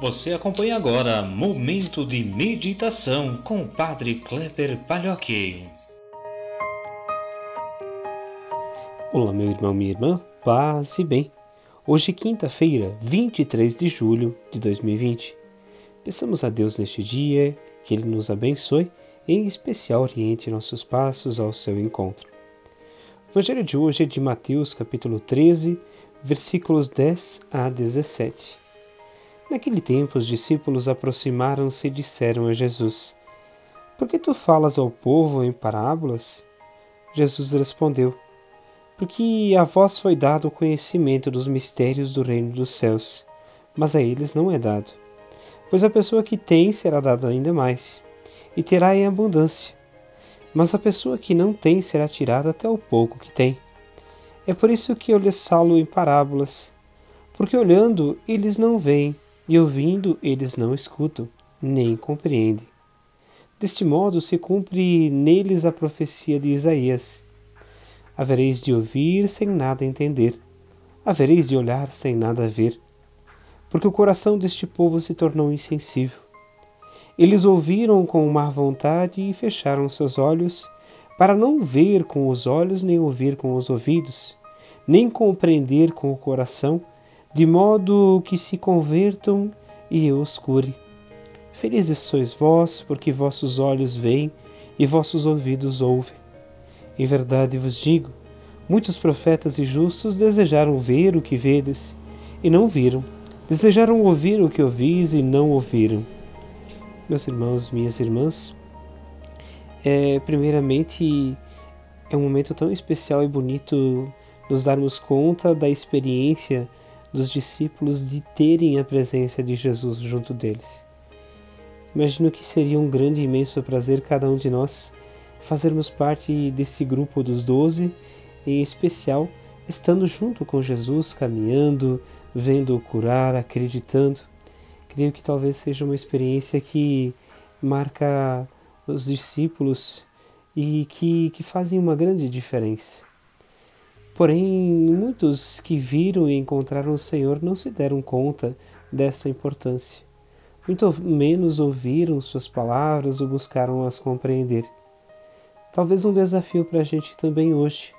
Você acompanha agora Momento de Meditação com o Padre Kleber Palhoque. Olá, meu irmão, minha irmã, paz e bem. Hoje, quinta-feira, 23 de julho de 2020. Peçamos a Deus neste dia que Ele nos abençoe e, em especial, oriente nossos passos ao seu encontro. O Evangelho de hoje é de Mateus, capítulo 13, versículos 10 a 17. Naquele tempo, os discípulos aproximaram-se e disseram a Jesus: Por que tu falas ao povo em parábolas? Jesus respondeu: Porque a vós foi dado o conhecimento dos mistérios do reino dos céus, mas a eles não é dado. Pois a pessoa que tem será dado ainda mais, e terá em abundância mas a pessoa que não tem será tirada até o pouco que tem. É por isso que eu lhes falo em parábolas, porque olhando eles não veem, e ouvindo eles não escutam, nem compreendem. Deste modo se cumpre neles a profecia de Isaías: Havereis de ouvir sem nada entender, havereis de olhar sem nada ver, porque o coração deste povo se tornou insensível. Eles ouviram com má vontade e fecharam seus olhos, para não ver com os olhos, nem ouvir com os ouvidos, nem compreender com o coração, de modo que se convertam e eu os cure. Felizes sois vós, porque vossos olhos veem e vossos ouvidos ouvem. Em verdade vos digo: muitos profetas e justos desejaram ver o que vedes, e não viram, desejaram ouvir o que ouvis, e não ouviram meus irmãos, minhas irmãs, é, primeiramente é um momento tão especial e bonito nos darmos conta da experiência dos discípulos de terem a presença de Jesus junto deles. Imagino que seria um grande e imenso prazer cada um de nós fazermos parte desse grupo dos doze, em especial estando junto com Jesus, caminhando, vendo-o curar, acreditando creio que talvez seja uma experiência que marca os discípulos e que, que fazem uma grande diferença. Porém, muitos que viram e encontraram o Senhor não se deram conta dessa importância. Muito menos ouviram suas palavras ou buscaram as compreender. Talvez um desafio para a gente também hoje.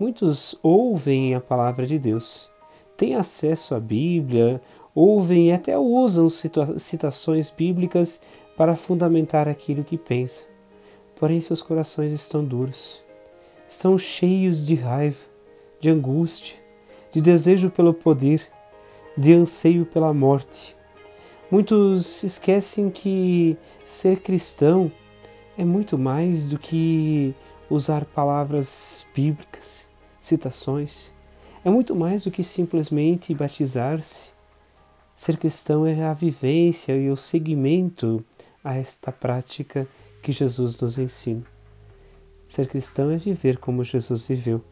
Muitos ouvem a palavra de Deus, têm acesso à Bíblia ouvem e até usam citações bíblicas para fundamentar aquilo que pensam. Porém, seus corações estão duros, estão cheios de raiva, de angústia, de desejo pelo poder, de anseio pela morte. Muitos esquecem que ser cristão é muito mais do que usar palavras bíblicas, citações. É muito mais do que simplesmente batizar-se, Ser cristão é a vivência e o seguimento a esta prática que Jesus nos ensina. Ser cristão é viver como Jesus viveu.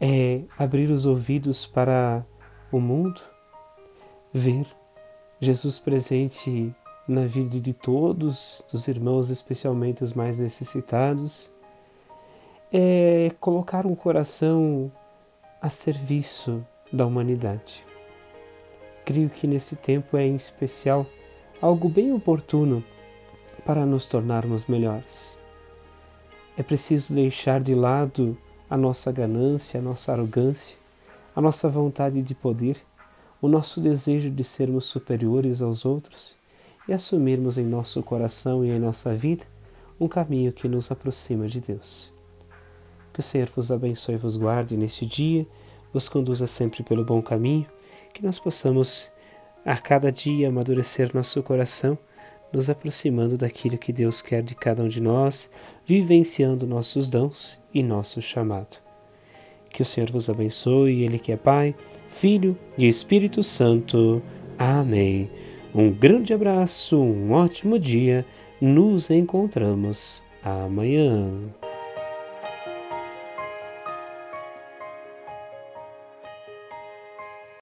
É abrir os ouvidos para o mundo, ver Jesus presente na vida de todos, dos irmãos, especialmente os mais necessitados. É colocar um coração a serviço da humanidade. Creio que nesse tempo é em especial algo bem oportuno para nos tornarmos melhores. É preciso deixar de lado a nossa ganância, a nossa arrogância, a nossa vontade de poder, o nosso desejo de sermos superiores aos outros e assumirmos em nosso coração e em nossa vida um caminho que nos aproxima de Deus. Que o Senhor vos abençoe e vos guarde neste dia, vos conduza sempre pelo bom caminho que nós possamos a cada dia amadurecer nosso coração, nos aproximando daquilo que Deus quer de cada um de nós, vivenciando nossos dons e nosso chamado. Que o Senhor vos abençoe, Ele que é Pai, Filho e Espírito Santo. Amém. Um grande abraço, um ótimo dia. Nos encontramos amanhã.